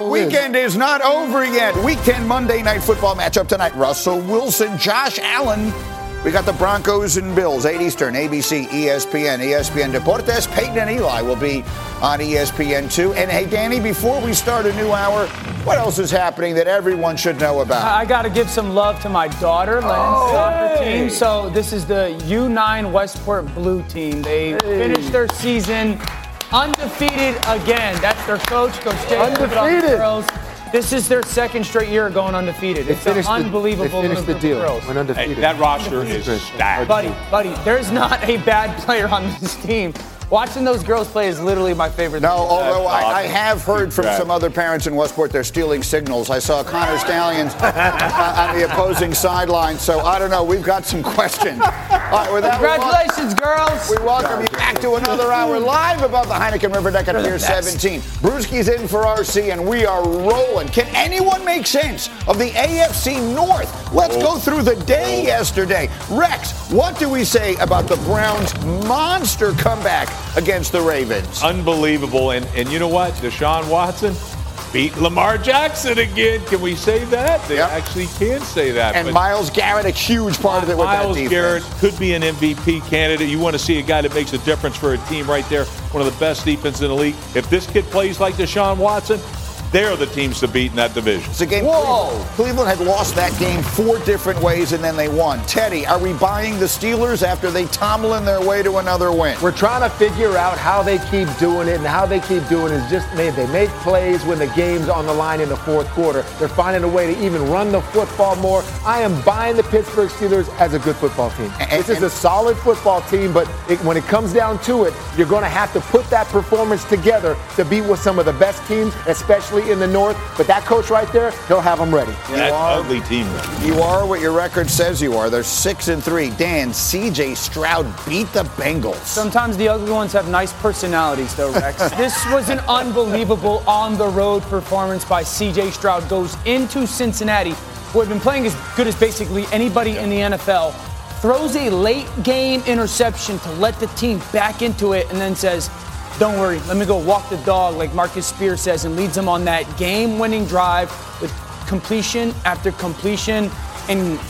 Weekend is not over yet. Week 10 Monday night football matchup tonight. Russell Wilson, Josh Allen. We got the Broncos and Bills, 8 Eastern, ABC, ESPN, ESPN Deportes. Peyton and Eli will be on E ESPN2. And hey, Danny, before we start a new hour, what else is happening that everyone should know about? I got to give some love to my daughter, Lynn's oh, soccer team. So this is the U9 Westport Blue team. They finished their season undefeated again. That's their coach, Coach Jay. Undefeated. Girls. This is their second straight year going undefeated. It's an finished the- unbelievable they finished the deal. girls. Went undefeated. Hey, that roster is stacked. Buddy, buddy, there's not a bad player on this team. Watching those girls play is literally my favorite. No, thing. although I, I have heard from some other parents in Westport they're stealing signals. I saw Connor Stalions on on the opposing sideline, so I don't know. We've got some questions. All right, with that, we wel- Congratulations, girls. We welcome you back to another hour live above the Heineken River Deck at Pier 17. Bruschi's in for RC, and we are rolling. Can anyone make sense of the AFC North? Let's go through the day yesterday. Rex, what do we say about the Browns' monster comeback against the Ravens? Unbelievable. And and you know what? Deshaun Watson beat Lamar Jackson again. Can we say that? They Yep. actually can say that. And Myles Garrett, a huge part of it with Myles that defense. Garrett could be an MVP candidate. You want to see a guy that makes a difference for a team right there. One of the best defense in the league. If this kid plays like Deshaun Watson, they're the teams to beat in that division. It's a game. Whoa. Cleveland, Cleveland had lost that game four different ways, and then they won. Tedy, are we buying the Steelers after they tumbling their way to another win? We're trying to figure out how they keep doing it, and how they keep doing it is just made. They make plays when the game's on the line in the fourth quarter. They're finding a way to even run the football more. I am buying the Pittsburgh Steelers as a good football team. And- this is and- a solid football team, but it, when it comes down to it, you're going to have to put that performance together to beat with some of the best teams, especially in the North. But that coach right there, he'll have them ready. That are- ugly team. You are what your record says you are. They're six and three. Dan, C.J. Stroud beat the Bengals. Sometimes the ugly ones have nice personalities, though, Rex. this was an unbelievable on the road performance by CJ Stroud. Goes into Cincinnati, who had been playing as good as basically anybody in the NFL, throws a late game interception to let the team back into it, and then says, Don't worry, let me go walk the dog, like Marcus Spears says, and leads them on that game winning drive with completion after completion and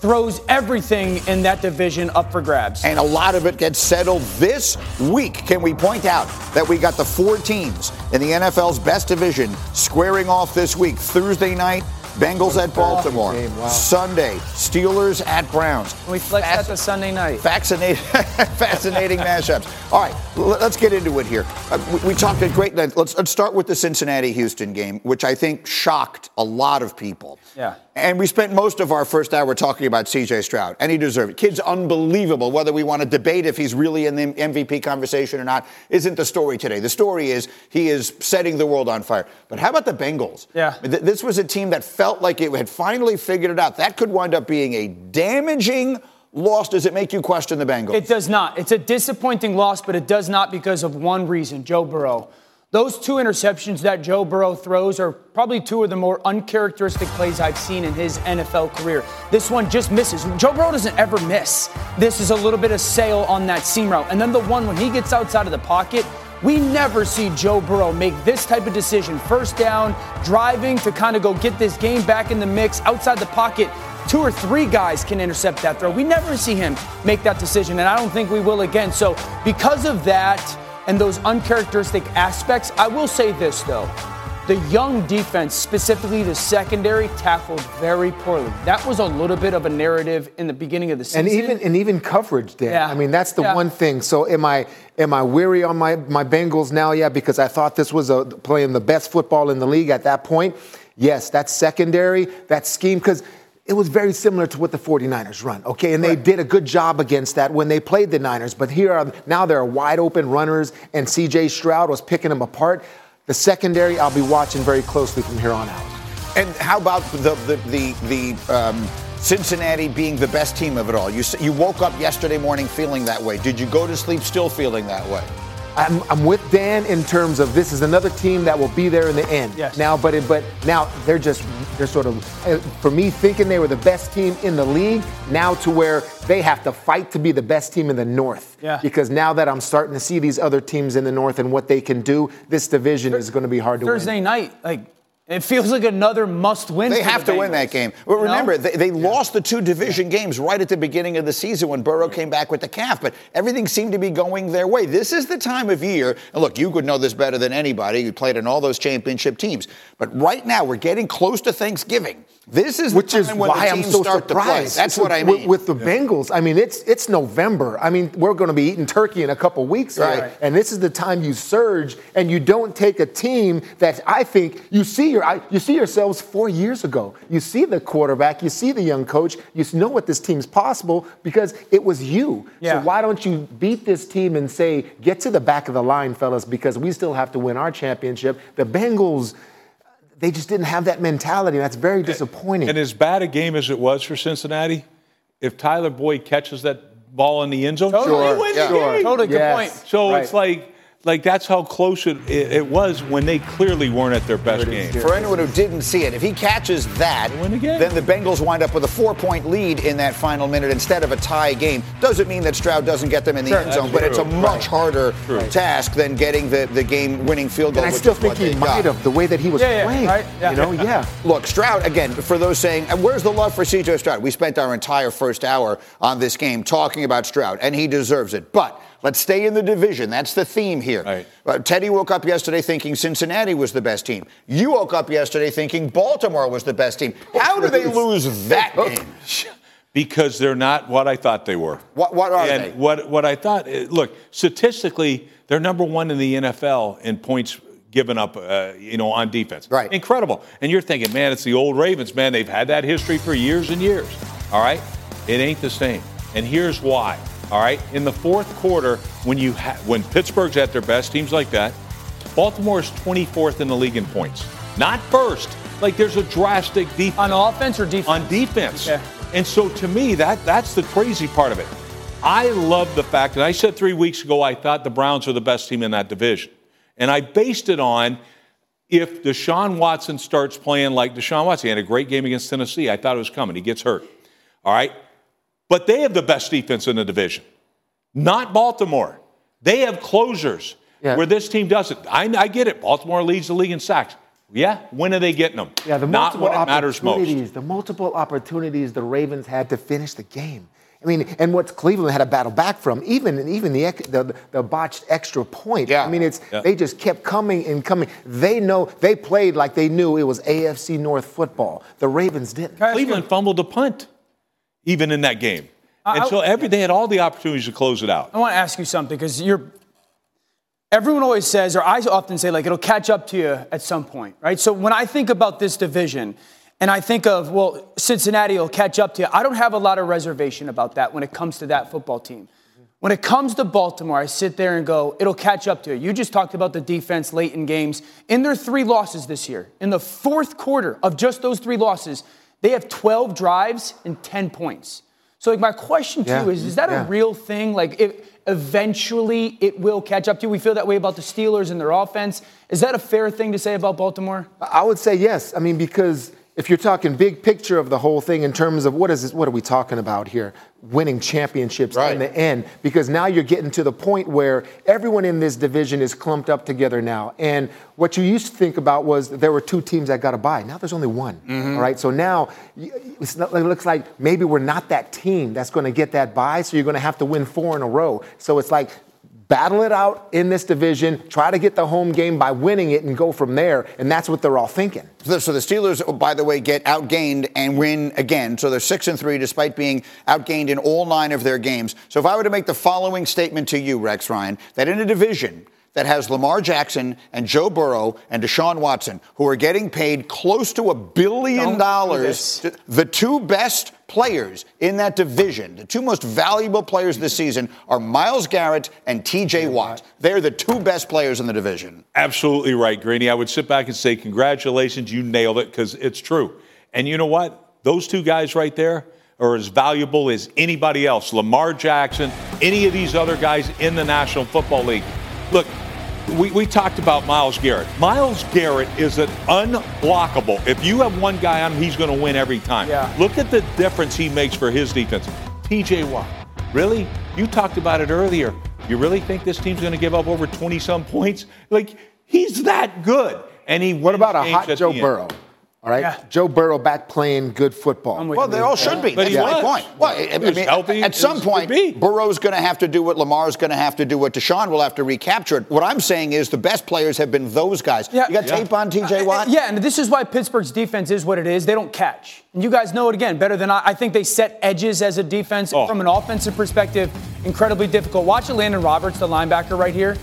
throws everything in that division up for grabs. and a lot of it gets settled this week. Can we point out that we got the four teams in the NFL's best division squaring off this week? Thursday night, Bengals at Baltimore. game, wow. Sunday, Steelers at Browns. We flex that to Sunday night. Fascinating, fascinating mashups. All right, let's get into it here. Uh, we, we talked at great length. Let's, let's start with the Cincinnati-Houston game, which I think shocked a lot of people. Yeah. And we spent most of our first hour talking about C.J. Stroud, and he deserved it. Kid's unbelievable. Whether we want to debate if he's really in the MVP conversation or not isn't the story today. The story is he is setting the world on fire. But how about the Bengals? Yeah. This was a team that felt like it had finally figured it out. That could wind up being a damaging loss. Does it make you question the Bengals? It does not. It's a disappointing loss, but it does not because of one reason Joe Burrow. Those two interceptions that Joe Burrow throws are probably two of the more uncharacteristic plays I've seen in his NFL career. This one just misses. Joe Burrow doesn't ever miss. This is a little bit of sail on that seam route. And then the one when he gets outside of the pocket, we never see Joe Burrow make this type of decision. First down, driving to kind of go get this game back in the mix outside the pocket two or three guys can intercept that throw. We never see him make that decision, and I don't think we will again. So, because of that and those uncharacteristic aspects, I will say this though. The young defense, specifically the secondary, tackled very poorly. That was a little bit of a narrative in the beginning of the season. And even and even coverage, Dan. Yeah. I mean, that's the Yeah. one thing. So am I am I weary on my my Bengals now? Yeah, because I thought this was a, playing the best football in the league at that point. Yes, that secondary, that scheme, because it was very similar to what the 49ers run, okay? And they did a good job against that when they played the Niners. But here are now there are wide open runners, and CJ Stroud was picking them apart. The secondary, I'll be watching very closely from here on out. And how about the the the, the um, Cincinnati being the best team of it all? You you woke up yesterday morning feeling that way. Did you go to sleep still feeling that way? I'm, I'm with Dan in terms of this is another team that will be there in the end. Yes. Now, but it, but now they're just they're sort of uh, for me thinking they were the best team in the league. Now to where they have to fight to be the best team in the North. Yeah. Because now that I'm starting to see these other teams in the North and what they can do, this division is going to be hard to Thursday win. Thursday night, like it feels like another must-win. Game. They have the to win that game. But remember, they, they lost the two division games right at the beginning of the season when Burrow came back with the calf, but everything seemed to be going their way. This is the time of year, and look, you could know this better than anybody. You played in all those championship teams. But right now, we're getting close to Thanksgiving. This is the Which is when why the I'm so start surprised. That's what I mean. With, the Bengals, I mean, it's it's November. I mean, we're going to be eating turkey in a couple weeks, Right. right? And this is the time you surge, and you don't take a team that I think you see your I- you see yourselves four years ago. You see the quarterback, you see the young coach, you know what this team's possible because it was you. Yeah. So why don't you beat this team and say, get to the back of the line, fellas, because we still have to win our championship. The Bengals. They just didn't have that mentality. and That's very disappointing. And as bad a game as it was for Cincinnati, if Tyler Boyd catches that ball in the end zone, Totally. they win Yeah. the game. Totally good Yes. point. So Right. it's like, like that's how close it, it, it was when they clearly weren't at their best There it is, game. yeah. For anyone who didn't see it, if he catches that, win the game. then the Bengals wind up with a four-point lead in that final minute instead of a tie game. Doesn't mean that Stroud doesn't get them in the Sure, end zone, that's but it's a true. much harder task than getting the, the game-winning field goal. And I which still is what think he might got. have the way that he was Yeah, yeah, playing. right, yeah. You know, yeah. Look, Stroud, again, for those saying, and where's the love for CJ Stroud? We spent our entire first hour on this game talking about Stroud, and he deserves it. But let's stay in the division. That's the theme here. Right. Uh, Tedy woke up yesterday thinking Cincinnati was the best team. You woke up yesterday thinking Baltimore was the best team. How do they lose that game? because they're not what I thought they were. What- what are and they? What what I thought. eh, Look, statistically, they're number one in the NFL in points given up. Uh, you know, on defense. Right. Incredible. And you're thinking, man, it's the old Ravens. Man, they've had that history for years and years. All right, it ain't the same. And here's why. All right, in the fourth quarter, when you ha- when Pittsburgh's at their best, teams like that, Baltimore is 24th in the league in points, not first. Like there's a drastic defense On offense or defense? on defense. Yeah. And so to me, that that's the crazy part of it. I love the fact and I said three weeks ago I thought the Browns are the best team in that division. And I based it on if Deshaun Watson starts playing like Deshaun Watson. He had a great game against Tennessee. I thought it was coming. He gets hurt. All right. But they have the best defense in the division, not Baltimore. They have closers Yeah. where this team doesn't. I, I get it. Baltimore leads the league in sacks. Yeah. When are they getting them? Yeah, the not multiple when it matters most. opportunities, the multiple opportunities the Ravens had to finish the game. I mean, and what Cleveland had to battle back from, even even the the, the botched extra point. Yeah. I mean, it's Yeah. they just kept coming and coming. They know they played like they knew it was AFC North football. The Ravens didn't. Can I ask you- Cleveland fumbled a punt, even in that game. And I- so every they had all the opportunities to close it out. I want to ask you something because you're. Everyone always says, or I often say, like it'll catch up to you at some point, right? So when I think about this division, and I think of well, Cincinnati will catch up to you. I don't have a lot of reservation about that when it comes to that football team. When it comes to Baltimore, I sit there and go, it'll catch up to you. You just talked about the defense late in games. In their three losses this year, in the fourth quarter of just those three losses, they have 12 drives and 10 points. So, like, my question to Yeah, you is: Is that yeah. a real thing? Like, if eventually it will catch up to you. We feel that way about the Steelers and their offense. Is that a fair thing to say about Baltimore? I would say yes. I mean, because if you're talking big picture of the whole thing in terms of what is this, what are we talking about here? Winning championships Right. in the end, because now you're getting to the point where everyone in this division is clumped up together now. And what you used to think about was there were two teams that got a bye. Now there's only one. Mm-hmm. all right. So now it's not, it looks like maybe we're not that team that's going to get that bye. So you're going to have to win four in a row. So it's like battle it out in this division, try to get the home game by winning it, and go from there. And that's what they're all thinking. So so the Steelers, oh, by the way, get outgained and win again. So they're six and three, despite being outgained in all nine of their games. So if I were to make the following statement to you, Rex Ryan, that in a division that has Lamar Jackson and Joe Burrow and Deshaun Watson, who are getting paid close to a billion Don't do dollars, this. the two best players in that division, the two most valuable players this season, are Myles Garrett and T.J. Watt. They're the two best players in the division. Absolutely right, Greeny. I would sit back and say, congratulations, you nailed it, because it's true. And you know what? Those two guys right there are as valuable as anybody else. Lamar Jackson, any of these other guys in the National Football League. Look, we, we talked about Myles Garrett. Myles Garrett is an unblockable. If you have one guy on him, he's going to win every time. Yeah. Look at the difference he makes for his defense. TJ Watt. Really? You talked about it earlier. You really think this team's going to give up over 20 some points? Like, he's that good. And he What about a hot Joe Burrow? end. Burrow? All right, Yeah. Joe Burrow back playing good football. I'm Well, they all should be. But That's he my point. Well, I- He was mean, healthy at some point. Burrow's going to have to do what Lamar's going to have to do what Deshaun will have to recapture it. What I'm saying is the best players have been those guys. Yeah. You got Yeah. tape on TJ uh, uh, Watt? Yeah, and this is why Pittsburgh's defense is what it is. They don't catch. And you guys know it again better than I. I think they set edges as a defense Oh. from an offensive perspective, incredibly difficult. Watch Landon Roberts, the linebacker right here.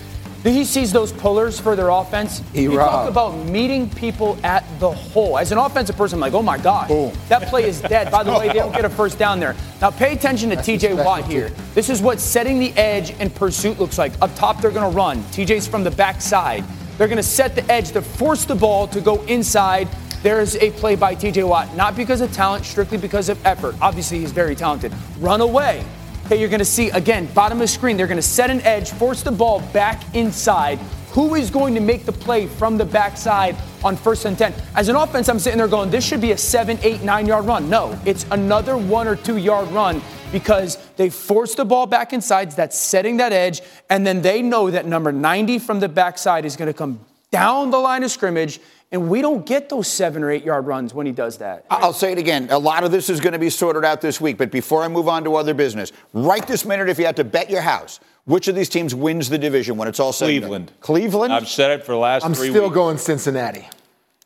He sees those pullers for their offense. He you talk about meeting people at the hole. As an offensive person, I'm like, oh my God, that play is dead. By the way, they don't get a first down there. Now pay attention to TJ Watt here. This is what setting the edge and pursuit looks like. Up top, they're going to run. TJ's from the backside. They're going to set the edge to force the ball to go inside. There's a play by TJ Watt, not because of talent, strictly because of effort. Obviously, he's very talented. Run away. Okay, you're going to see again, bottom of the screen, they're going to set an edge, force the ball back inside. Who is going to make the play from the backside on first and 10? As an offense, I'm sitting there going, this should be a seven, eight, nine yard run. No, it's another one or two yard run because they force the ball back inside. That's setting that edge. And then they know that number 90 from the backside is going to come down the line of scrimmage. And we don't get those seven or eight yard runs when he does that. I'll say it again. A lot of this is going to be sorted out this week. But before I move on to other business, right this minute, if you had to bet your house, which of these teams wins the division when it's all said? and done? Cleveland. Cleveland, I've said it for the last I'm three still weeks. going Cincinnati.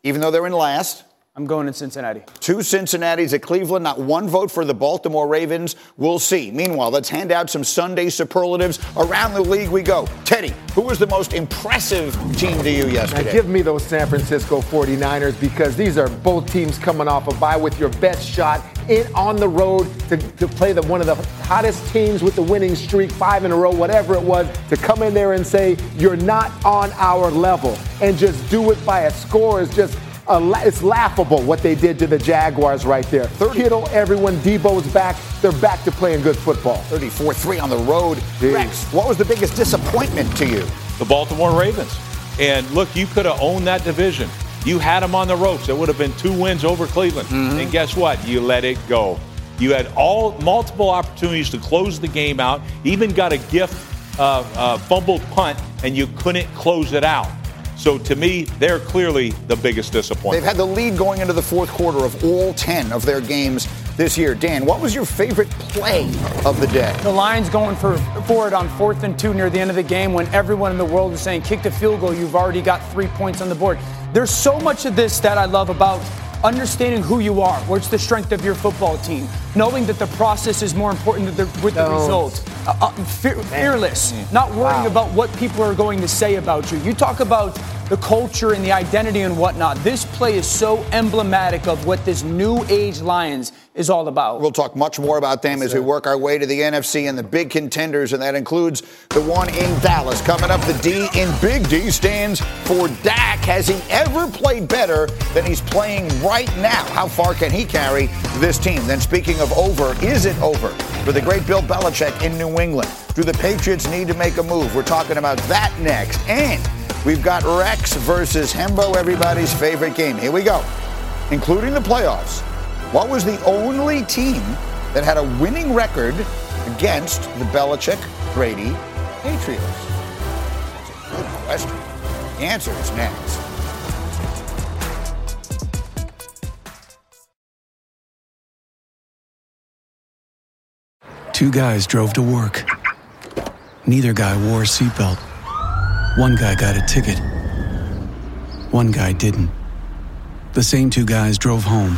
even though they're in last. I'm going in Cincinnati. Two Cincinnati's at Cleveland, not one vote for the Baltimore Ravens. We'll see. Meanwhile, let's hand out some Sunday superlatives. Around the league we go. Tedy, who was the most impressive team to you Now yesterday? give me those San Francisco 49ers because these are both teams coming off a bye with your best shot in on the road to, to play the one of the hottest teams with the winning streak, five in a row, whatever it was, to come in there and say you're not on our level and just do it by a score is just a la- it's laughable what they did to the Jaguars right there. Kittle, everyone, Deebo's back. They're back to playing good football. 34 3 on the road. Jeez. Rex, what was the biggest disappointment to you? the Baltimore Ravens. And look, you could have owned that division. You had them on the ropes. It would have been two wins over Cleveland. And guess what? You let it go. You had all multiple opportunities to close the game out. Even got a gift uh, uh, fumbled punt, and you couldn't close it out. So to me, they're clearly the biggest disappointment. They've had the lead going into the fourth quarter of all 10 of their games this year. Dan, what was your favorite play of the day? The Lions going for, for it on fourth and two near the end of the game when everyone in the world is saying, kick the field goal, you've already got three points on the board. There's so much of this that I love about understanding who you are, what's the strength of your football team, knowing that the process is more important than the, with the No. result. Uh, uh, fear, fearless, not worrying Wow. about what people are going to say about you. You talk about the culture and the identity and whatnot. This play is so emblematic of what this new age Lions is all about. We'll talk much more about them as we work our way to the NFC and the big contenders, and that includes the one in Dallas. Coming up, the D in Big D stands for Dak. Has he ever played better than he's playing right now? How far can he carry this team? Then, speaking of over, is it over for the great Bill Belichick in New England? Do the Patriots need to make a move? We're talking about that next. And we've got Rex versus Hembo, everybody's favorite game. Here we go, including the playoffs. What was the only team that had a winning record against the Belichick Brady Patriots? That's a good question. The answer is next. Two guys drove to work. Neither guy wore a seatbelt. One guy got a ticket. One guy didn't. The same two guys drove home.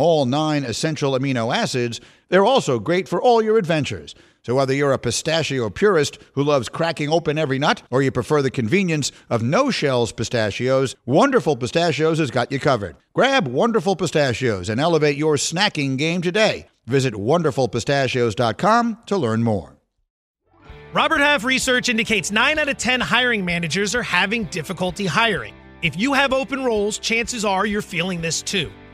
all nine essential amino acids, they're also great for all your adventures. So, whether you're a pistachio purist who loves cracking open every nut, or you prefer the convenience of no shells pistachios, Wonderful Pistachios has got you covered. Grab Wonderful Pistachios and elevate your snacking game today. Visit wonderfulpistachios.com to learn more. Robert Half research indicates 9 out of 10 hiring managers are having difficulty hiring. If you have open roles, chances are you're feeling this too.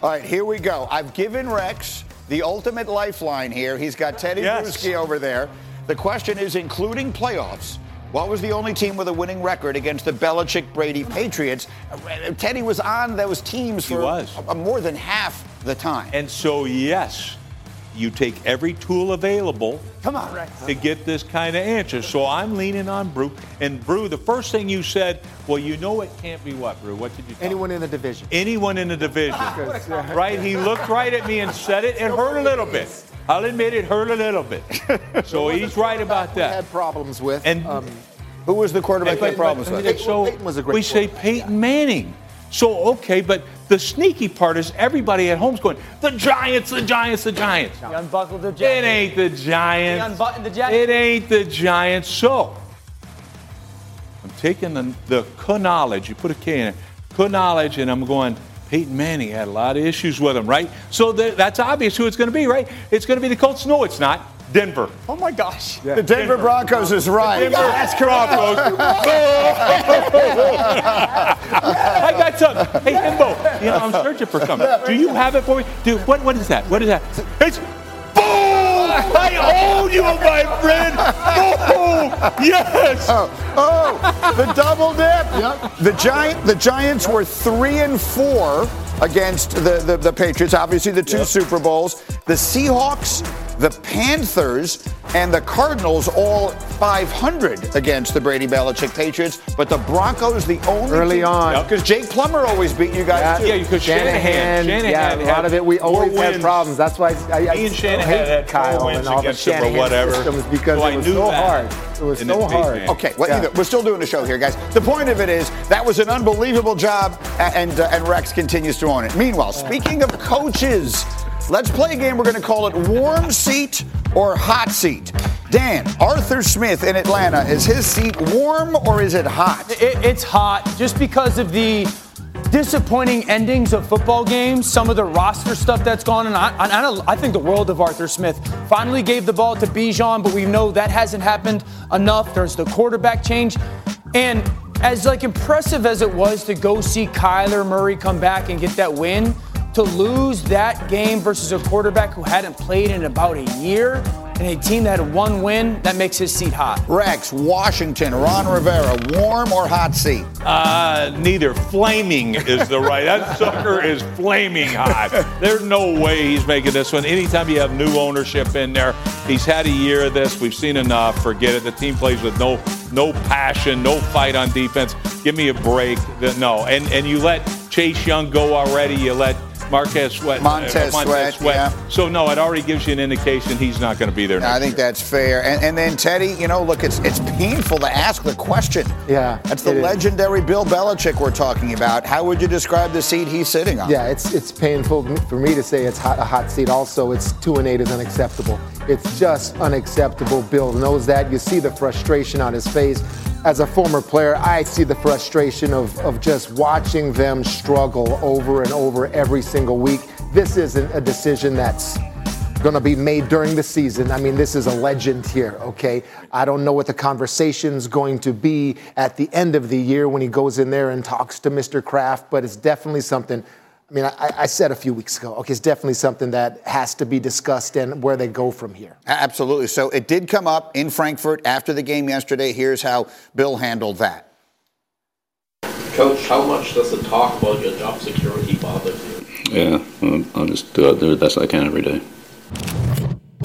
All right, here we go. I've given Rex the ultimate lifeline here. He's got Tedy Yes. Bruschi over there. The question is, including playoffs, what was the only team with a winning record against the Belichick Brady Patriots? Uh, Tedy was on those teams for was. more than half the time. And so, yes, you take every tool available Come on, Rex. to get this kind of answer. So I'm leaning on Brew. And Brew, the first thing you said, well, you know it can't be what, Brew? What did you tell Anyone me? in the division. Anyone in the division. right? He looked right at me and said it. It hurt a little bit. I'll admit it hurt a little bit. So he's right about We that. had problems with. And um, Who was the quarterback But- they had problems but- with? so Peyton was a great we say. Peyton Manning. So okay, but the sneaky part is everybody at home's going, the Giants, the Giants, the Giants. He unbuckled the It ain't the Giants. He unbuttoned the jacket. It ain't the Giants. So I'm taking the, the knowledge. You put a K in it. knowledge, and I'm going. Peyton Manning had a lot of issues with him, right? So th- that's obvious who it's going to be, right? It's going to be the Colts. No, it's not. Denver. Oh my gosh. The Denver Broncos is right. Denver Broncos. I got something. Hey, Himbo, you know, I'm searching for something. Do you have it for me? Dude, what, what is that? What is that? It's boom! I own you, my friend! Boom! Yes! Oh, oh, the double dip. Yep. The giant, the Giants were three and four against the, the, the Patriots. Obviously, the two Super Bowls. The Seahawks, the Panthers, and the Cardinals all 500 against the Brady Belichick Patriots. But the Broncos, the only Early on. because Jake Plummer always beat you guys. too. Yeah, because Shanahan, Shanahan yeah, a lot of it. We had more always had problems. That's why I, I, He and I Shanahan hate had Kyle wins and all the against him or Shanahan whatever. systems because So it was so that. hard. It was And so hard. Manning. Okay, well, Yeah. either, we're still doing the show here, guys. The point of it is that was an unbelievable job, and uh, and Rex continues to own it. Meanwhile, speaking of coaches, let's play a game. We're going to call it warm seat or hot seat. Dan, Arthur Smith in Atlanta, is his seat warm or is it hot? It, it's hot just because of the disappointing endings of football games, some of the roster stuff that's gone on. I, I, I think the world of Arthur Smith finally gave the ball to Bijan, but we know that hasn't happened enough. There's the quarterback change. And as like impressive as it was to go see Kyler Murray come back and get that win, to lose that game versus a quarterback who hadn't played in about a year and a team that had one win, that makes his seat hot. Rex, Washington, Ron Rivera, warm or hot seat? Uh, neither. Flaming is the right. That sucker is flaming hot. There's no way he's making this one. Anytime you have new ownership in there, he's had a year of this. We've seen enough. Forget it. The team plays with no no passion, no fight on defense. Give me a break. No, and and you let Chase Young go already. You let Marquez Sweat, Montez uh, Sweat, yeah. So no, it already gives you an indication he's not going to be there. I next think year. that's fair. And, and then Tedy, you know, look, it's it's painful to ask the question. Yeah, that's the it is. legendary Bill Belichick we're talking about. How would you describe the seat he's sitting on? Yeah, it's it's painful for me to say it's hot, a hot seat. Also, it's two and eight is unacceptable. It's just unacceptable. Bill knows that. You see the frustration on his face. As a former player, I see the frustration of, of just watching them struggle over and over every single week. This isn't a decision that's going to be made during the season. I mean, this is a legend here, okay? I don't know what the conversation's going to be at the end of the year when he goes in there and talks to Mr. Kraft, but it's definitely something. I mean, I, I, said a few weeks ago, okay, it's definitely something that has to be discussed and where they go from here. Absolutely. So it did come up in Frankfurt after the game yesterday. Here's how Bill handled that. Coach, how much does the talk about your job security bother you? Yeah, I'll just do, it, do the best I can every day.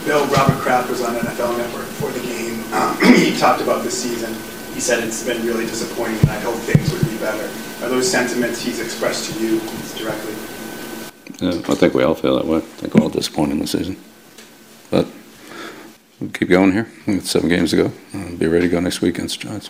Bill, Robert Kraft was on NFL Network for the game. Um, he talked about this season. He said it's been really disappointing, and I hope things would be better. Are those sentiments he's expressed to you directly? Yeah, I think we all feel that way. I think we're all disappointed in the season. But we'll keep going here. We've seven games to go. I'll be ready to go next week against the Giants.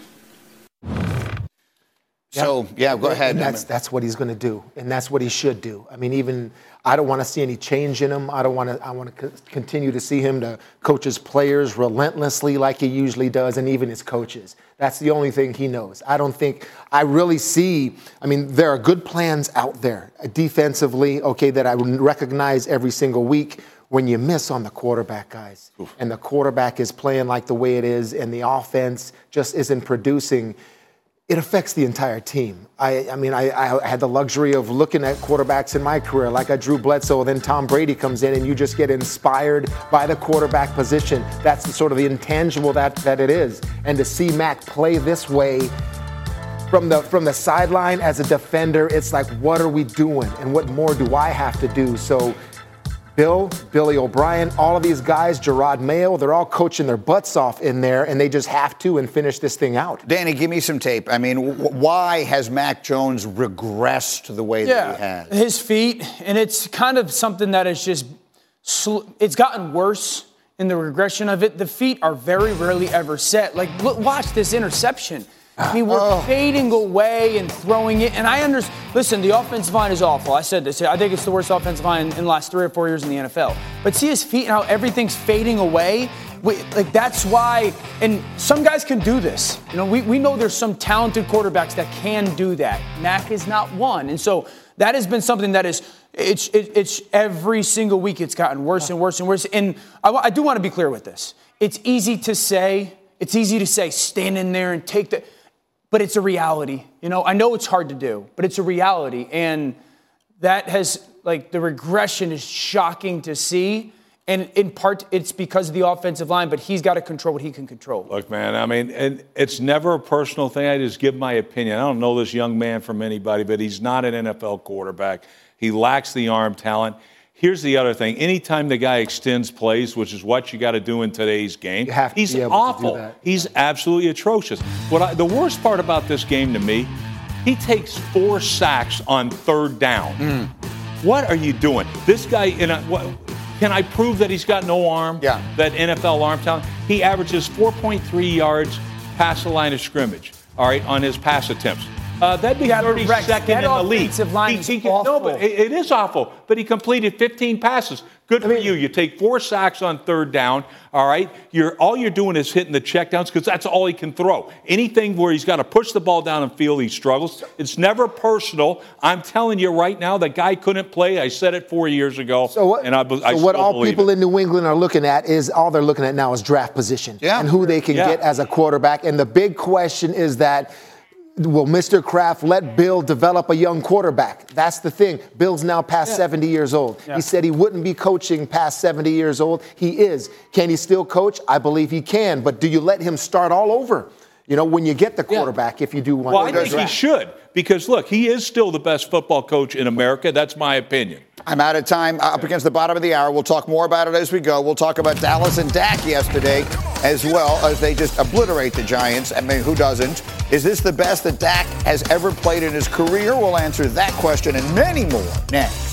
So yeah, go ahead. And that's that's what he's going to do, and that's what he should do. I mean, even I don't want to see any change in him. I don't want to. I want to continue to see him to coach his players relentlessly like he usually does, and even his coaches. That's the only thing he knows. I don't think I really see. I mean, there are good plans out there uh, defensively. Okay, that I recognize every single week. When you miss on the quarterback, guys, Oof. and the quarterback is playing like the way it is, and the offense just isn't producing it affects the entire team. I, I mean, I, I, had the luxury of looking at quarterbacks in my career, like a Drew Bledsoe, then Tom Brady comes in, and you just get inspired by the quarterback position. That's the, sort of the intangible that, that it is. And to see Mac play this way from the from the sideline as a defender, it's like, what are we doing, and what more do I have to do? So Bill, Billy O'Brien, all of these guys, Jerod Mayo, they're all coaching their butts off in there, and they just have to and finish this thing out. Danny, give me some tape. I mean, w- why has Mac Jones regressed the way yeah, that he has? His feet, and it's kind of something that is just, sl- it's gotten worse in the regression of it. The feet are very rarely ever set. Like, look, watch this interception. I mean, we're oh. fading away and throwing it. And I understand. Listen, the offensive line is awful. I said this. I think it's the worst offensive line in the last three or four years in the NFL. But see his feet and how everything's fading away. We, like that's why. And some guys can do this. You know, we, we know there's some talented quarterbacks that can do that. Mac is not one. And so that has been something that is. It's, it, it's every single week it's gotten worse and worse and worse. And I, I do want to be clear with this. It's easy to say. It's easy to say, stand in there and take the but it's a reality. You know, I know it's hard to do, but it's a reality. And that has, like, the regression is shocking to see. And in part, it's because of the offensive line, but he's got to control what he can control. Look, man, I mean, and it's never a personal thing. I just give my opinion. I don't know this young man from anybody, but he's not an NFL quarterback. He lacks the arm talent. Here's the other thing. Anytime the guy extends plays, which is what you got to do in today's game, he's awful. He's absolutely atrocious. What I, the worst part about this game to me, he takes four sacks on third down. Mm. What are you doing? This guy in a, what, can I prove that he's got no arm? Yeah. That NFL arm talent? He averages 4.3 yards past the line of scrimmage. All right, on his pass attempts. Uh, that'd be 32nd in the league. Line he, he, no, but it, it is awful. But he completed 15 passes. Good I for mean, you. You take four sacks on third down. All right. You're all you're doing is hitting the checkdowns because that's all he can throw. Anything where he's got to push the ball down and field, he struggles. It's never personal. I'm telling you right now, the guy couldn't play. I said it four years ago. So what? And I, I so what all people it. in New England are looking at is all they're looking at now is draft position yeah. and who they can yeah. get as a quarterback. And the big question is that Will Mr. Kraft let Bill develop a young quarterback? That's the thing. Bill's now past yeah. 70 years old. Yeah. He said he wouldn't be coaching past 70 years old. He is. Can he still coach? I believe he can. But do you let him start all over? You know, when you get the quarterback, yeah. if you do want well, to. Well, I think he should because look, he is still the best football coach in America. That's my opinion. I'm out of time. Up against the bottom of the hour. We'll talk more about it as we go. We'll talk about Dallas and Dak yesterday, as well as they just obliterate the Giants. I mean, who doesn't? Is this the best that Dak has ever played in his career? We'll answer that question and many more next.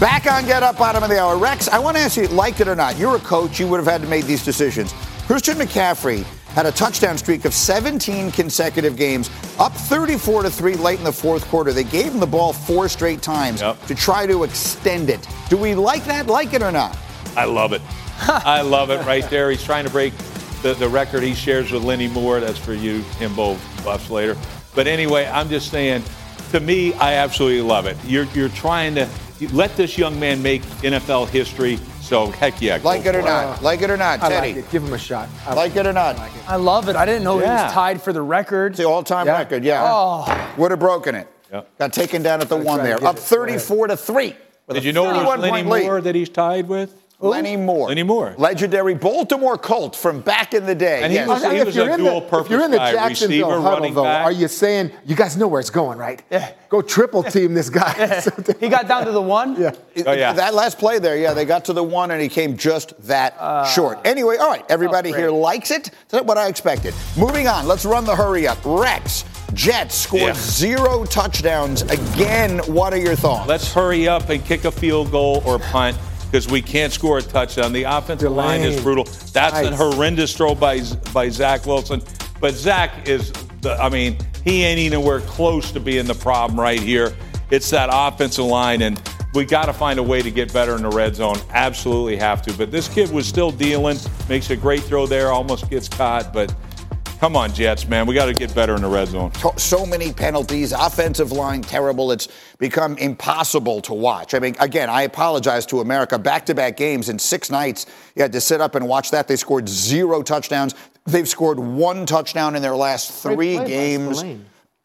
Back on Get Up, bottom of the hour. Rex, I want to ask you, like it or not, you're a coach, you would have had to make these decisions. Christian McCaffrey had a touchdown streak of 17 consecutive games, up 34 to 3 late in the fourth quarter. They gave him the ball four straight times Yep. to try to extend it. Do we like that, like it or not? I love it. I love it right there. He's trying to break the, the record he shares with Lenny Moore. That's for you, Himbo buffs later. But anyway, I'm just saying, to me, I absolutely love it. You're, you're trying to let this young man make NFL history. So, heck yeah. go Like it or for not? Like it or not, I Tedy? like it. Give him a shot. I Like it or not? I love it. I didn't know he was tied for the record. It's the all-time Yeah. record, yeah. Oh. Would have broken it. Yeah. Got taken down at the one there. Up 34 to 3. with Did you know it was 31 Lenny point lead. That he's tied with? Lenny Moore. Lenny Moore. Legendary Baltimore Colt from back in the day. And he Yes. was- If was you're a in the- dual-purpose If you're in the guy, Jacksonville receiver, huddle, running though, back. are you saying you guys know where it's going, right? Yeah. Go triple team this guy. He got down to the one. yeah. Oh, yeah. That last play there, yeah, they got to the one and he came just that uh, short. Anyway, all right, everybody oh, here likes it. That's what I expected. Moving on, let's run the hurry up. Rex, Jets scored Yeah. zero touchdowns again. What are your thoughts? Let's hurry up and kick a field goal or punt because we can't score a touchdown. The offensive line is brutal. That's a horrendous throw by by Zach Wilson. But Zach is, the, I mean, he ain't anywhere close to being the problem right here. It's that offensive line, and we got to find a way to get better in the red zone. Absolutely have to. But this kid was still dealing. Makes a great throw there. Almost gets caught, but. Come on, Jets, man. We got to get better in the red zone. So many penalties, offensive line terrible. It's become impossible to watch. I mean, again, I apologize to America. Back to back games in six nights, you had to sit up and watch that. They scored zero touchdowns. They've scored one touchdown in their last three play games.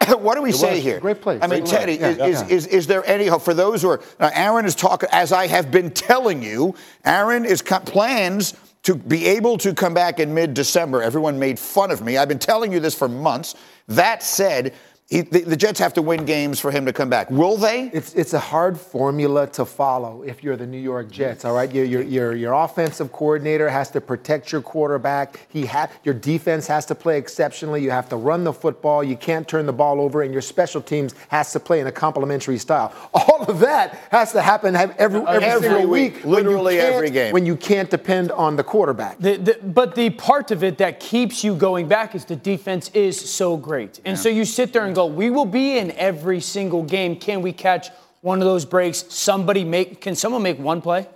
What do we say was. here? Great play. I mean, Great play. Tedy, Yeah, is, yeah. is, is, is there any hope for those who are? Now, Aaron is talking, as I have been telling you, Aaron is co- plans to be able to come back in mid December. Everyone made fun of me. I've been telling you this for months. That said, he, the, the Jets have to win games for him to come back. Will they? It's, it's a hard formula to follow if you're the New York Jets, all right? Your, your, your, your offensive coordinator has to protect your quarterback. He ha- your defense has to play exceptionally. You have to run the football. You can't turn the ball over. And your special teams has to play in a complementary style. All of that has to happen have every, every, Every single week, week. literally every game. When you can't depend on the quarterback. The, the, but the part of it that keeps you going back is the defense is so great. And so you sit there and go, we will be in every single game. Can we catch one of those breaks? Somebody make, can someone make one play?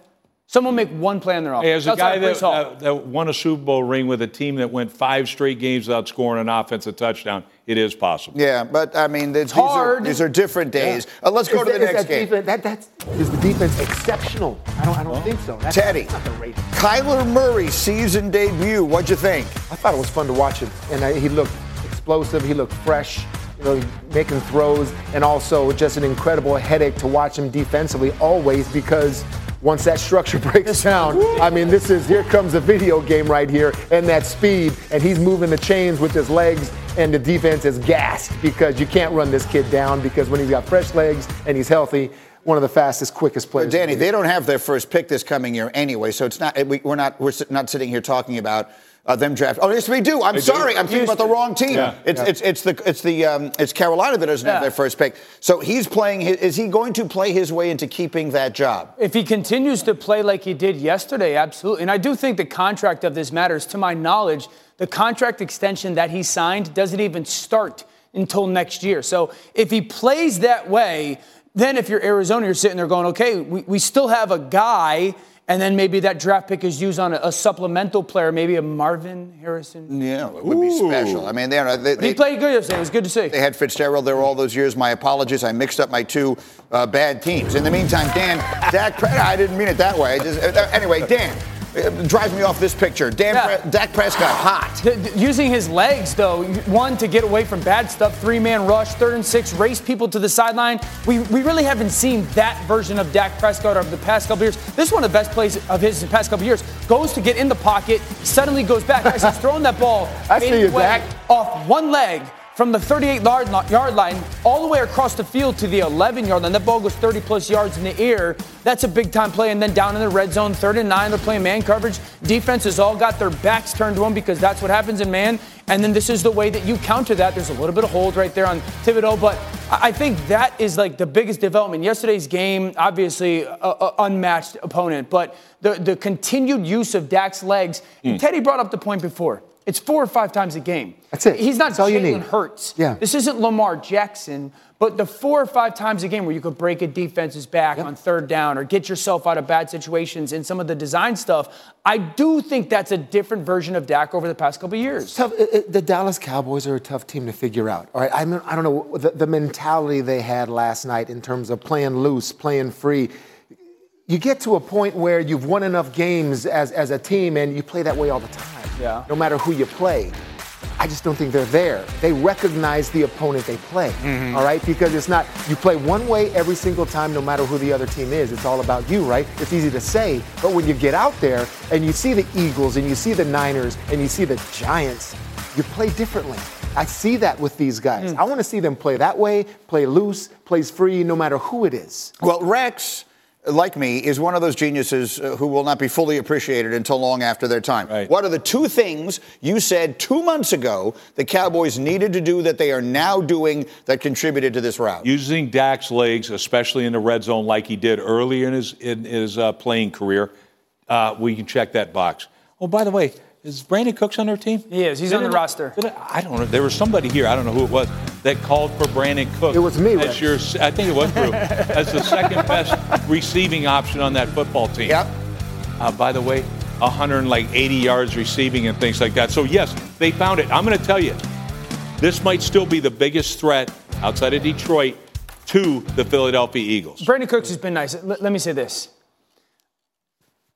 Someone make one play on their offense. Hey, as a Outside guy that, uh, that won a Super Bowl ring with a team that went five straight games without scoring an offensive touchdown, it is possible. Yeah, but I mean, these, these, are, hard. these are different days. Uh, let's go Is to the next that game. Defense, that, that's, is the defense exceptional? I don't, I don't think so. That's, Tedy. that's not the rating. Kyler Murray season debut. What'd you think? I thought it was fun to watch him, and I, he looked explosive. He looked fresh, you know, making throws, and also just an incredible headache to watch him defensively always because once that structure breaks down, I mean, this is here comes a video game right here, and that speed, and he's moving the chains with his legs, and the defense is gassed because you can't run this kid down because when he's got fresh legs and he's healthy. One of the fastest, quickest players. Danny, they don't have their first pick this coming year anyway, so it's not. We, we're not. We're not sitting here talking about uh, them draft. Oh, yes, we do. I'm do. sorry. I'm thinking about the wrong team. Yeah. It's, it's it's the it's the um, it's Carolina that doesn't have their first pick. So he's playing. His, is he going to play his way into keeping that job? If he continues to play like he did yesterday, absolutely. And I do think the contract of this matters. To my knowledge, the contract extension that he signed doesn't even start until next year. So if he plays that way, then if you're Arizona, you're sitting there going, okay, we, we still have a guy and then maybe that draft pick is used on a, a supplemental player, maybe a Marvin Harrison. Yeah, it would be special. I mean, they, they, But he played good yesterday. It was good to see. They had Fitzgerald there all those years. My apologies. I mixed up my two uh, bad teams. In the meantime, Dan, Dak, I didn't mean it that way. Just- uh, anyway, Dan, drive me off this picture. Dan, Yeah. Pre- Dak Prescott, hot. Th- th- Using his legs, though, one to get away from bad stuff, three man rush, third and six, race people to the sideline. We, we really haven't seen that version of Dak Prescott over the past couple years. This is one of the best plays of his in the past couple years. Goes to get in the pocket, suddenly goes back. Guys, he's throwing that ball I see you, Dak. off one leg from the 38 yard yard line all the way across the field to the 11 yard line. That ball goes 30 plus yards in the air. That's a big time play. And then down in the red zone, third and nine, they're playing man coverage. Defense has all got their backs turned to them because that's what happens in man. And then this is the way that you counter that. There's a little bit of hold right there on Thibodeaux, but I think that is like the biggest development. Yesterday's game, obviously, a, a unmatched opponent, but the, the continued use of Dak's legs. Hmm. Teddy brought up the point before. It's four or five times a game. That's it. He's not That's all you Jalen need. Hurts. Yeah. This isn't Lamar Jackson, but the four or five times a game where you could break a defense's back on third down or get yourself out of bad situations and some of the design stuff, I do think that's a different version of Dak over the past couple of years. tough. the Dallas Cowboys are a tough team to figure out. All right, I, mean, I don't know the, the mentality they had last night in terms of playing loose, playing free. You get to a point where you've won enough games as, as a team, and you play that way all the time. Yeah. No matter who you play. I just don't think they're there. They recognize the opponent they play. Mm-hmm. all right, because it's not you play one way every single time, no matter who the other team is. It's all about you, right? It's easy to say, but when you get out there and you see the Eagles and you see the Niners and you see the Giants, you play differently. I see that with these guys. Mm. I want to see them play that way, play loose, plays free, no matter who it is. Well, Rex, like me, is one of those geniuses uh, who will not be fully appreciated until long after their time. Right. What are the two things you said two months ago the Cowboys needed to do that they are now doing that contributed to this rout? Using Dak's legs, especially in the red zone, like he did earlier in his in his uh, playing career, uh, we can check that box. Oh, by the way, is Brandin Cooks on their team? He is. He's on the Did I- roster. did I, I don't know. There was somebody here. I don't know who it was that called for Brandin Cooks. It was me, As your, I think it was Drew. as the second best receiving option on that football team. Yep. Uh, by the way, 180 yards receiving and things like that. So yes, they found it. I'm going to tell you, this might still be the biggest threat outside of Detroit to the Philadelphia Eagles. Brandin Cooks has been nice. Let, let me say this.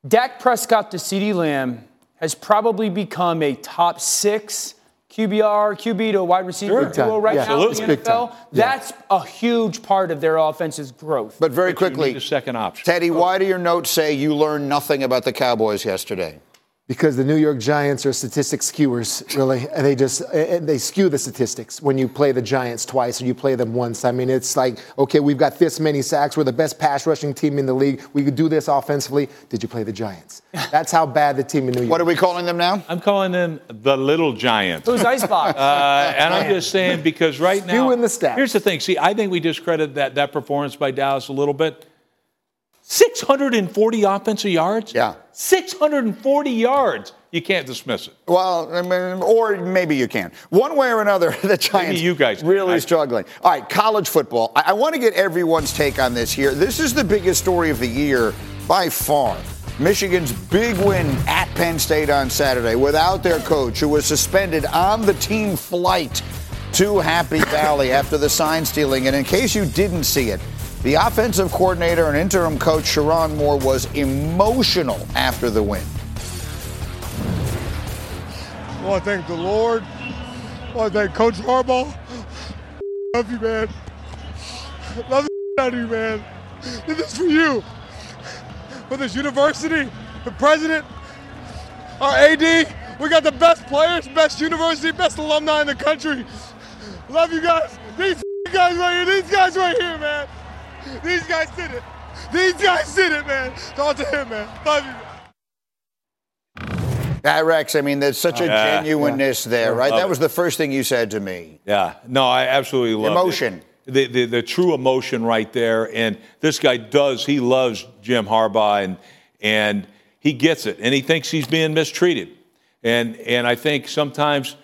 Dak Prescott to CeeDee Lamb has probably become a top six QBR, QB to wide receiver Sure. Duo right Yeah. now in the Absolutely. Big time. NFL. Yeah. That's a huge part of their offense's growth. But very But quickly, need second option. Tedy, why do your notes say you learned nothing about the Cowboys yesterday? Because the New York Giants are statistics skewers, really. And They just and they skew the statistics when you play the Giants twice or you play them once. I mean, it's like, okay, we've got this many sacks. We're the best pass rushing team in the league. We could do this offensively. Did you play the Giants? That's how bad the team in New York. What are we calling them now? I'm calling them the little giants. Who's Icebox? Uh, and I'm just saying because right now, Skewing the stats. here's the thing. See, I think we discredit that that performance by Dallas a little bit. 640 offensive yards. Yeah. 640 yards. You can't dismiss it. Well, I mean, or maybe you can. One way or another, the Giants you guys really I- struggling. All right, college football. I, I want to get everyone's take on this here. This is the biggest story of the year by far. Michigan's big win at Penn State on Saturday without their coach, who was suspended on the team flight to Happy Valley after the sign stealing. And in case you didn't see it, the offensive coordinator and interim coach Sherrone Moore was emotional after the win. I want to thank the Lord. I thank Coach Harbaugh. Love you, man. Love the out of you, man. This for you. For this university, the president, our AD. We got the best players, best university, best alumni in the country. Love you guys. These guys right here. These guys right here, man. These guys did it. These guys did it, man. Talk to him, man. Love you. Yeah, Rex, I mean, there's such a Yeah, genuineness there, right? Love That it. was the first thing you said to me. Yeah. No, I absolutely love Emotion. It. The, the the true emotion right there, and this guy does. He loves Jim Harbaugh, and and he gets it, and he thinks he's being mistreated, and and I think sometimes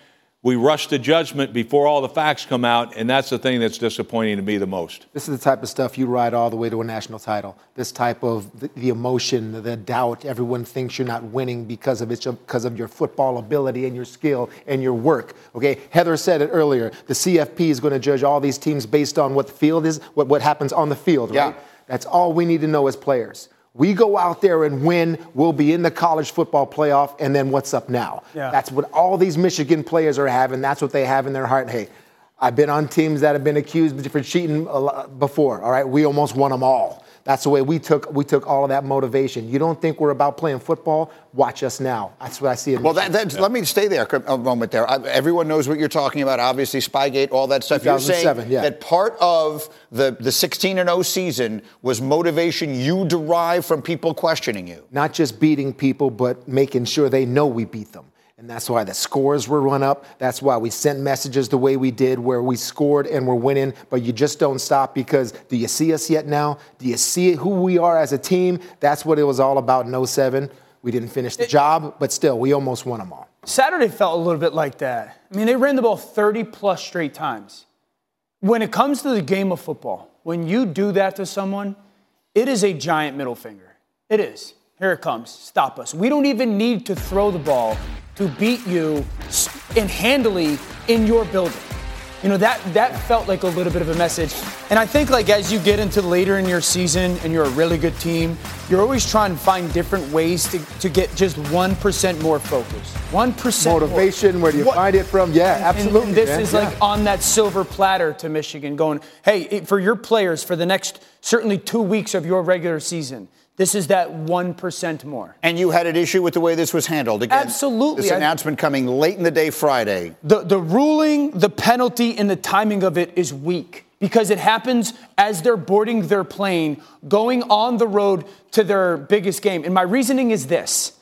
we rush to judgment before all the facts come out, and that's the thing that's disappointing to me the most. This is the type of stuff you ride all the way to a national title. This type of the, the emotion, the doubt. Everyone thinks you're not winning because of it, because of your football ability and your skill and your work. Okay, Heather said it earlier. The CFP is going to judge all these teams based on what the field is, what, what happens on the field. Right? Yeah. That's all we need to know as players. We go out there and win, we'll be in the college football playoff, and then what's up now? Yeah. That's what all these Michigan players are having. That's what they have in their heart. Hey, I've been on teams that have been accused for cheating uh, before. All right, we almost won them all. That's the way we took we took all of that motivation. You don't think we're about playing football? Watch us now. That's what I see. in Well, that, that's, let me stay there a moment there. I, everyone knows what you're talking about. Obviously, Spygate, all that stuff. You're saying 2007, yeah. that part of the, the 16 and 0 season was motivation you derive from people questioning you. not just beating people, but making sure they know we beat them. And that's why the scores were run up. That's why we sent messages the way we did, where we scored and we're winning. But you just don't stop because do you see us yet now? Do you see who we are as a team? That's what it was all about in 07. We didn't finish the job, but still, we almost won them all. Saturday felt a little bit like that. I mean, they ran the ball 30 plus straight times. When it comes to the game of football, when you do that to someone, it is a giant middle finger. It is. Here it comes. Stop us. We don't even need to throw the ball to beat you and handily in your building. You know, that that felt like a little bit of a message. And I think like as you get into later in your season and you're a really good team, you're always trying to find different ways to, to get just 1% more focus. 1% more. Motivation, where do you What- find it from? Yeah, and- absolutely. And this man. is Yeah. like on that silver platter to Michigan, going, hey, it- for your players for the next certainly two weeks of your regular season, this is that 1% more. And you had an issue with the way this was handled. Again, Absolutely. This announcement coming late in the day Friday. The, the ruling, the penalty, and the timing of it is weak because it happens as they're boarding their plane going on the road to their biggest game. And my reasoning is this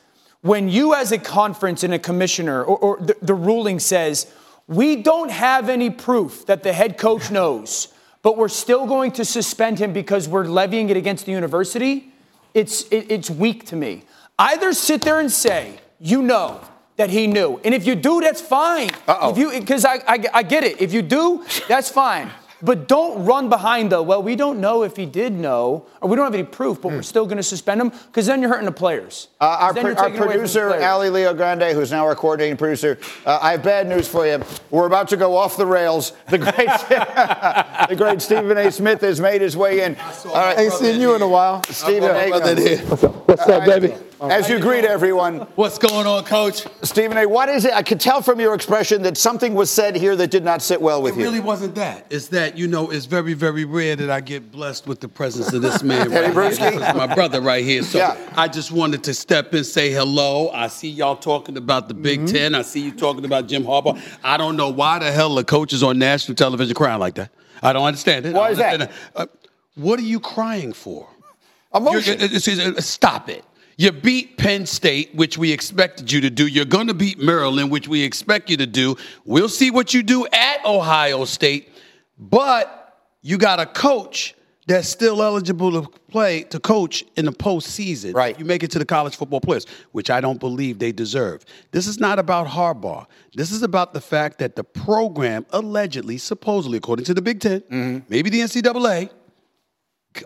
when you, as a conference and a commissioner, or, or the, the ruling says, we don't have any proof that the head coach knows, but we're still going to suspend him because we're levying it against the university, it's, it, it's weak to me. Either sit there and say, you know, that he knew. And if you do, that's fine. Uh-oh. If you because I, I I get it. If you do, that's fine. But don't run behind the, well, we don't know if he did know, or we don't have any proof, but we're still going to suspend him, because then you're hurting the players. Hmm. Uh, our, 'Cause then pro- you're our taking away from the producer. Ali Leo Grande, who's now our coordinating producer, uh, I have bad news for you. We're about to go off the rails. The great, the great Stephen A. Smith has made his way in. All right, Ain't seen you in a while. Stephen A. What's up, baby? As you greet everyone, What's going on, Coach? Stephen A., what is it? I could tell from your expression that something was said here that did not sit well with you. It you. really wasn't that. It's that, you know, it's very, very rare that I get blessed with the presence of this man right here. Bruschi? This is my brother right here. So Yeah. I just wanted to step in, say hello. I see y'all talking about the Big Mm-hmm. Ten. I see you talking about Jim Harbaugh. I don't know why the hell the coach is on national television crying like that. I don't understand it. Why I is that? understand it. Uh, what are you crying for? Emotion. You're- it's- it's- stop it. You beat Penn State, which we expected you to do. You're going to beat Maryland, which we expect you to do. We'll see what you do at Ohio State. But you got a coach that's still eligible to play, to coach in the postseason. Right. You make it to the college football players, which I don't believe they deserve. This is not about Harbaugh. This is about the fact that the program allegedly, supposedly, according to the Big 10 mm-hmm. maybe the NCAA,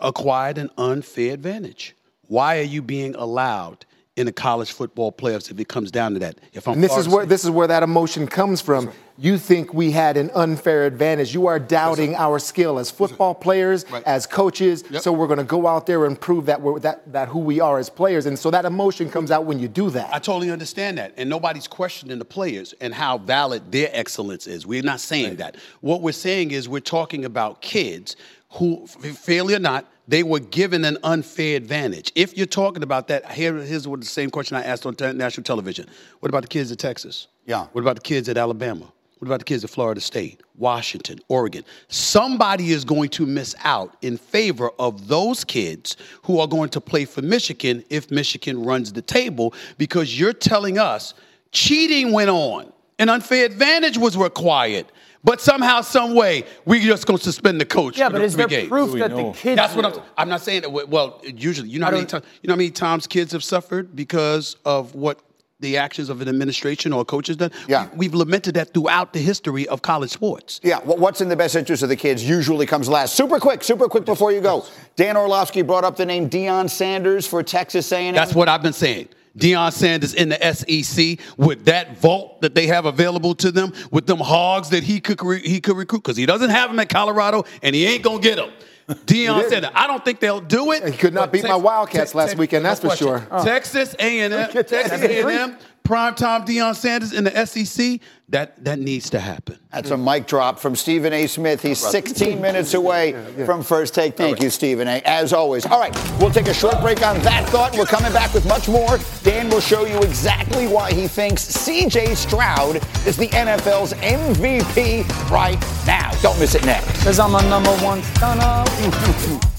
acquired an unfair advantage. Why are you being allowed in the college football playoffs if it comes down to that? If I'm And this is where this is where that emotion comes from. You think we had an unfair advantage. You are doubting our skill as football players, as coaches. So we're going to go out there and prove that we're that that who we are as players. And so that emotion comes out when you do that. I totally understand that. And nobody's questioning the players and how valid their excellence is. We're not saying that. What we're saying is we're talking about kids who, fairly or not, they were given an unfair advantage. If you're talking about that, here, here's what the same question I asked on te- national television. What about the kids at Texas? Yeah. What about the kids at Alabama? What about the kids at Florida State, Washington, Oregon? Somebody is going to miss out in favor of those kids who are going to play for Michigan if Michigan runs the table because you're telling us cheating went on, an unfair advantage was required. But somehow, some way, we're just going to suspend the coach. Yeah, for but the is three there games. proof that the kids That's what I'm. I'm not saying that. Well, usually, you know I how many times you know how many times kids have suffered because of what the actions of an administration or a coach has done. Yeah. We, have lamented that throughout the history of college sports. Yeah, what's in the best interest of the kids usually comes last. Super quick, super quick before you go. Dan Orlovsky brought up the name Deion Sanders for Texas A&M. That's what I've been saying. Deion Sanders in the SEC with that vault that they have available to them, with them hogs that he could re- he could recruit because he doesn't have them at Colorado and he ain't gonna get them. Deion said, "I don't think they'll do it." He could not beat my Wildcats last weekend. That's for sure. Uh, Texas A&M, Texas A&M, primetime Deion Sanders in the SEC. That that needs to happen. That's a mic drop from Stephen A. Smith. He's 16 minutes away from first take. Thank you, Stephen A. As always. All right, we'll take a short break on that thought. We're coming back with much more. Dan will show you exactly why he thinks C.J. Stroud is the NFL's MVP right now. Don't miss it next. Because I'm a number one stunner.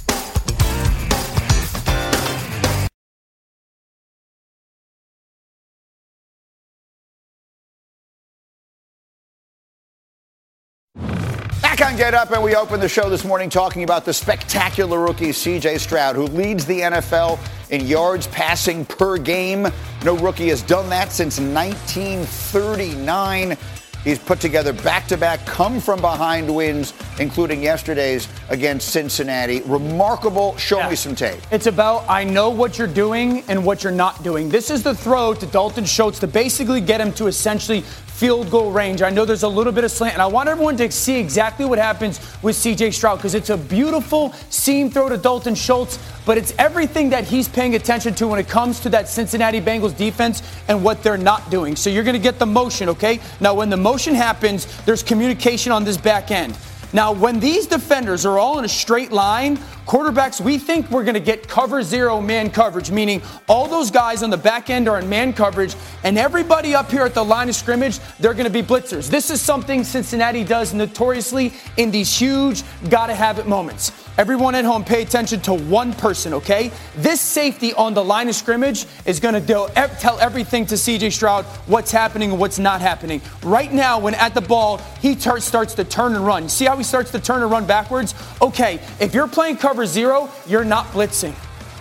Back on Get Up, and we open the show this morning talking about the spectacular rookie CJ Stroud, who leads the NFL in yards passing per game. No rookie has done that since 1939. He's put together back to back come from behind wins, including yesterday's against Cincinnati. Remarkable. Show Yeah. me some tape. It's about I know what you're doing and what you're not doing. This is the throw to Dalton Schultz to basically get him to essentially field goal range. I know there's a little bit of slant, and I want everyone to see exactly what happens with CJ Stroud because it's a beautiful seam throw to Dalton Schultz, but it's everything that he's paying attention to when it comes to that Cincinnati Bengals defense and what they're not doing. So you're going to get the motion, okay? Now, when the motion happens, there's communication on this back end. Now, when these defenders are all in a straight line, quarterbacks, we think we're going to get cover zero man coverage, meaning all those guys on the back end are in man coverage, and everybody up here at the line of scrimmage, they're going to be blitzers. This is something Cincinnati does notoriously in these huge, gotta have it moments. Everyone at home, pay attention to one person, okay? This safety on the line of scrimmage is going to do, tell everything to CJ Stroud what's happening and what's not happening. Right now, when at the ball, he starts to turn and run. See how he starts to turn and run backwards? Okay, if you're playing cover zero, you're not blitzing.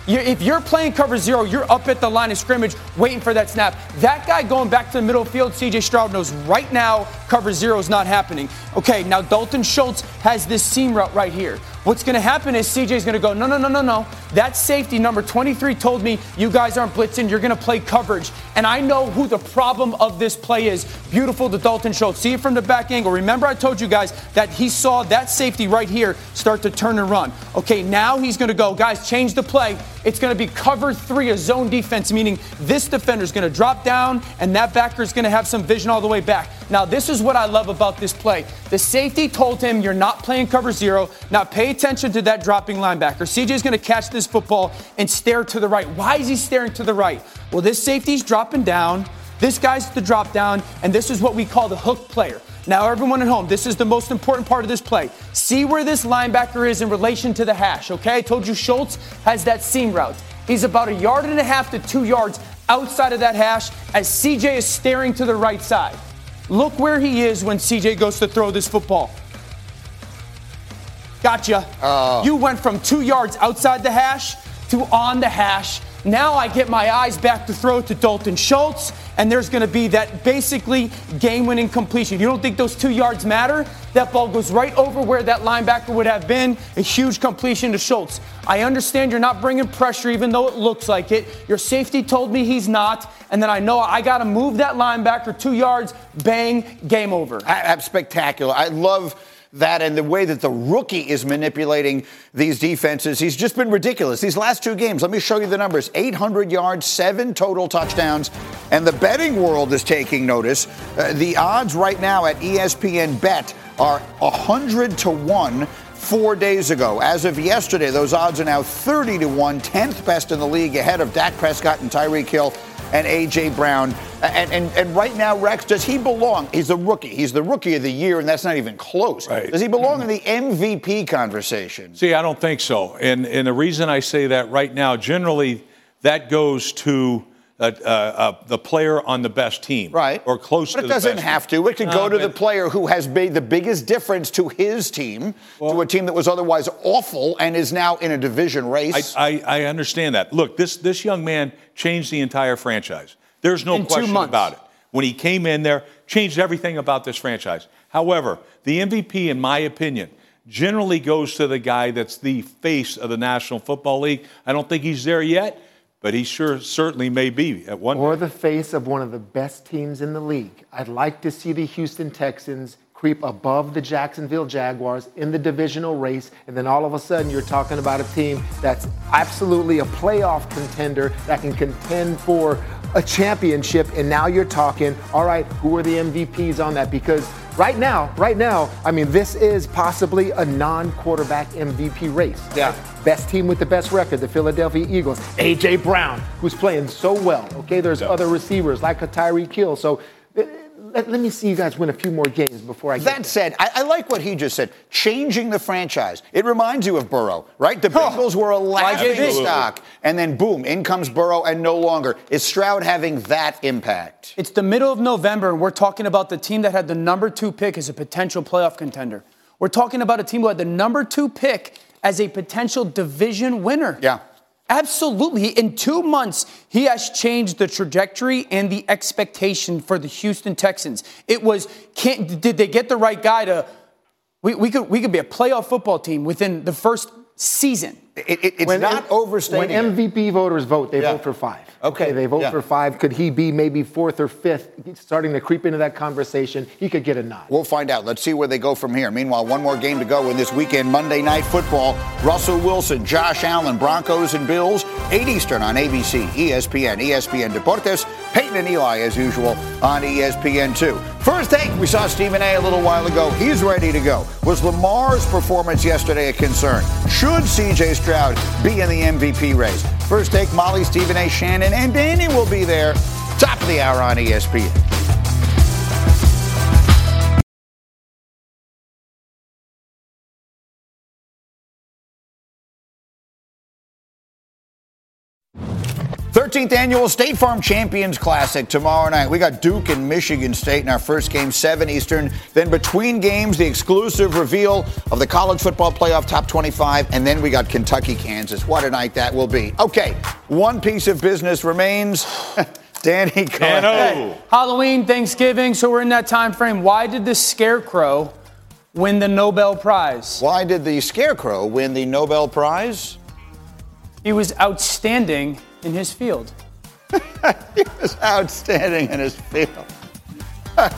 If you're playing cover zero, you're up at the line of scrimmage waiting for that snap. That guy going back to the middle field, CJ Stroud knows right now cover zero is not happening. Okay, now Dalton Schultz has this seam route right here. What's going to happen is CJ's going to go, no, no, no, no, no. That safety number 23 told me you guys aren't blitzing. You're going to play coverage. And I know who the problem of this play is. Beautiful to Dalton Schultz. See it from the back angle. Remember, I told you guys that he saw that safety right here start to turn and run. Okay, now he's going to go, guys, change the play. It's going to be cover three, a zone defense, meaning this defender is going to drop down and that backer is going to have some vision all the way back. Now, this is what I love about this play. The safety told him, You're not playing cover zero. Now, pay attention to that dropping linebacker. CJ is going to catch this football and stare to the right. Why is he staring to the right? Well, this safety's dropping down. This guy's the drop down, and this is what we call the hook player. Now, everyone at home, this is the most important part of this play. See where this linebacker is in relation to the hash, okay? I told you Schultz has that seam route. He's about a yard and a half to two yards outside of that hash as CJ is staring to the right side. Look where he is when CJ goes to throw this football. Gotcha. Oh. You went from two yards outside the hash to on the hash. Now I get my eyes back to throw to Dalton Schultz, and there's going to be that basically game winning completion. You don't think those two yards matter? That ball goes right over where that linebacker would have been. A huge completion to Schultz. I understand you're not bringing pressure, even though it looks like it. Your safety told me he's not, and then I know I got to move that linebacker two yards, bang, game over. That's spectacular. I love that and the way that the rookie is manipulating these defenses. He's just been ridiculous. These last two games, let me show you the numbers 800 yards, seven total touchdowns, and the betting world is taking notice. Uh, the odds right now at ESPN Bet are 100 to 1 four days ago. As of yesterday, those odds are now 30 to 1, 10th best in the league, ahead of Dak Prescott and Tyreek Hill and A.J. Brown. And, and, and right now, Rex, does he belong? He's a rookie. He's the rookie of the year, and that's not even close. Does he belong in the MVP conversation? See, I don't think so. And, and the reason I say that right now, generally, that goes to uh, uh, uh, the player on the best team. Right. Or close to the play. But it doesn't have team. to. It could go Uh, to the player who has made the biggest difference to his team, to a team that was otherwise awful and is now in a division race. I, I, I understand that. Look, this, this young man changed the entire franchise. There's no In question about it. When he came in there, changed everything about this franchise. However, the MVP, in my opinion, generally goes to the guy that's the face of the National Football League. I don't think he's there yet, but he sure certainly may be at one. Or the face of one of the best teams in the league. I'd like to see the Houston Texans creep above the Jacksonville Jaguars in the divisional race, and then all of a sudden you're talking about a team that's absolutely a playoff contender that can contend for a championship, and now you're talking, all right, who are the MVPs on that? Because right now, right now, I mean, this is possibly a non-quarterback MVP race. Yeah. Best team with the best record, the Philadelphia Eagles. A.J. Brown, who's playing so well. Okay, there's other receivers like a Tyreek Hill. So let, let me see you guys win a few more games before I get That said, I, I like what he just said. Changing the franchise. It reminds you of Burrow, right? The Bengals were a laughing JV. stock, and then boom, in comes Burrow, and no longer. Is Stroud having that impact? It's the middle of November, and we're talking about the team that had the number two pick as a potential playoff contender. We're talking about a team who had the number two pick as a potential division winner. Yeah. Absolutely. In two months, he has changed the trajectory and the expectation for the Houston Texans. It was, can't, did they get the right guy to? We, we could we could be a playoff football team within the first season. It, it, it's not overstating. When. MVP voters vote, they Yeah. vote for five. Okay, they vote yeah. for five. Could he be maybe fourth or fifth, starting to creep into that conversation? He could get a nod. We'll find out. Let's see where they go from here. Meanwhile, one more game to go in this weekend Monday Night Football. Russell Wilson, Josh Allen, Broncos and Bills, 8 Eastern on ABC, ESPN, ESPN Deportes, Peyton and Eli as usual on E ESPN2. First take, we saw Stephen A. a little while ago. He's ready to go. Was Lamar's performance yesterday a concern? Should CJ Stroud be in the MVP race? First take, Molly, Stephen A. Shannon, and Danny will be there. Top of the hour on ESPN. Thirteenth annual State Farm Champions Classic tomorrow night. We got Duke and Michigan State in our first game, seven Eastern. Then between games, the exclusive reveal of the college football playoff top 25, and then we got Kentucky, Kansas. What a night that will be. Okay, one piece of business remains. Danny, go ahead. Dano. Halloween, Thanksgiving, so we're in that time frame. Why did the Scarecrow win the Nobel Prize? Why did the Scarecrow win the Nobel Prize? He was outstanding in his field. He was outstanding in his field.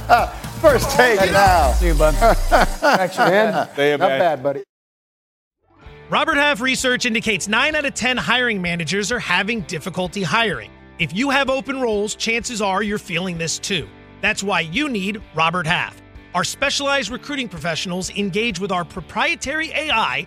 First take now. See you, bud. Actually, Man, They not have- bad, buddy. Robert Half research indicates 9 out of 10 hiring managers are having difficulty hiring. If you have open roles, chances are you're feeling this too. That's why you need Robert Half. Our specialized recruiting professionals engage with our proprietary AI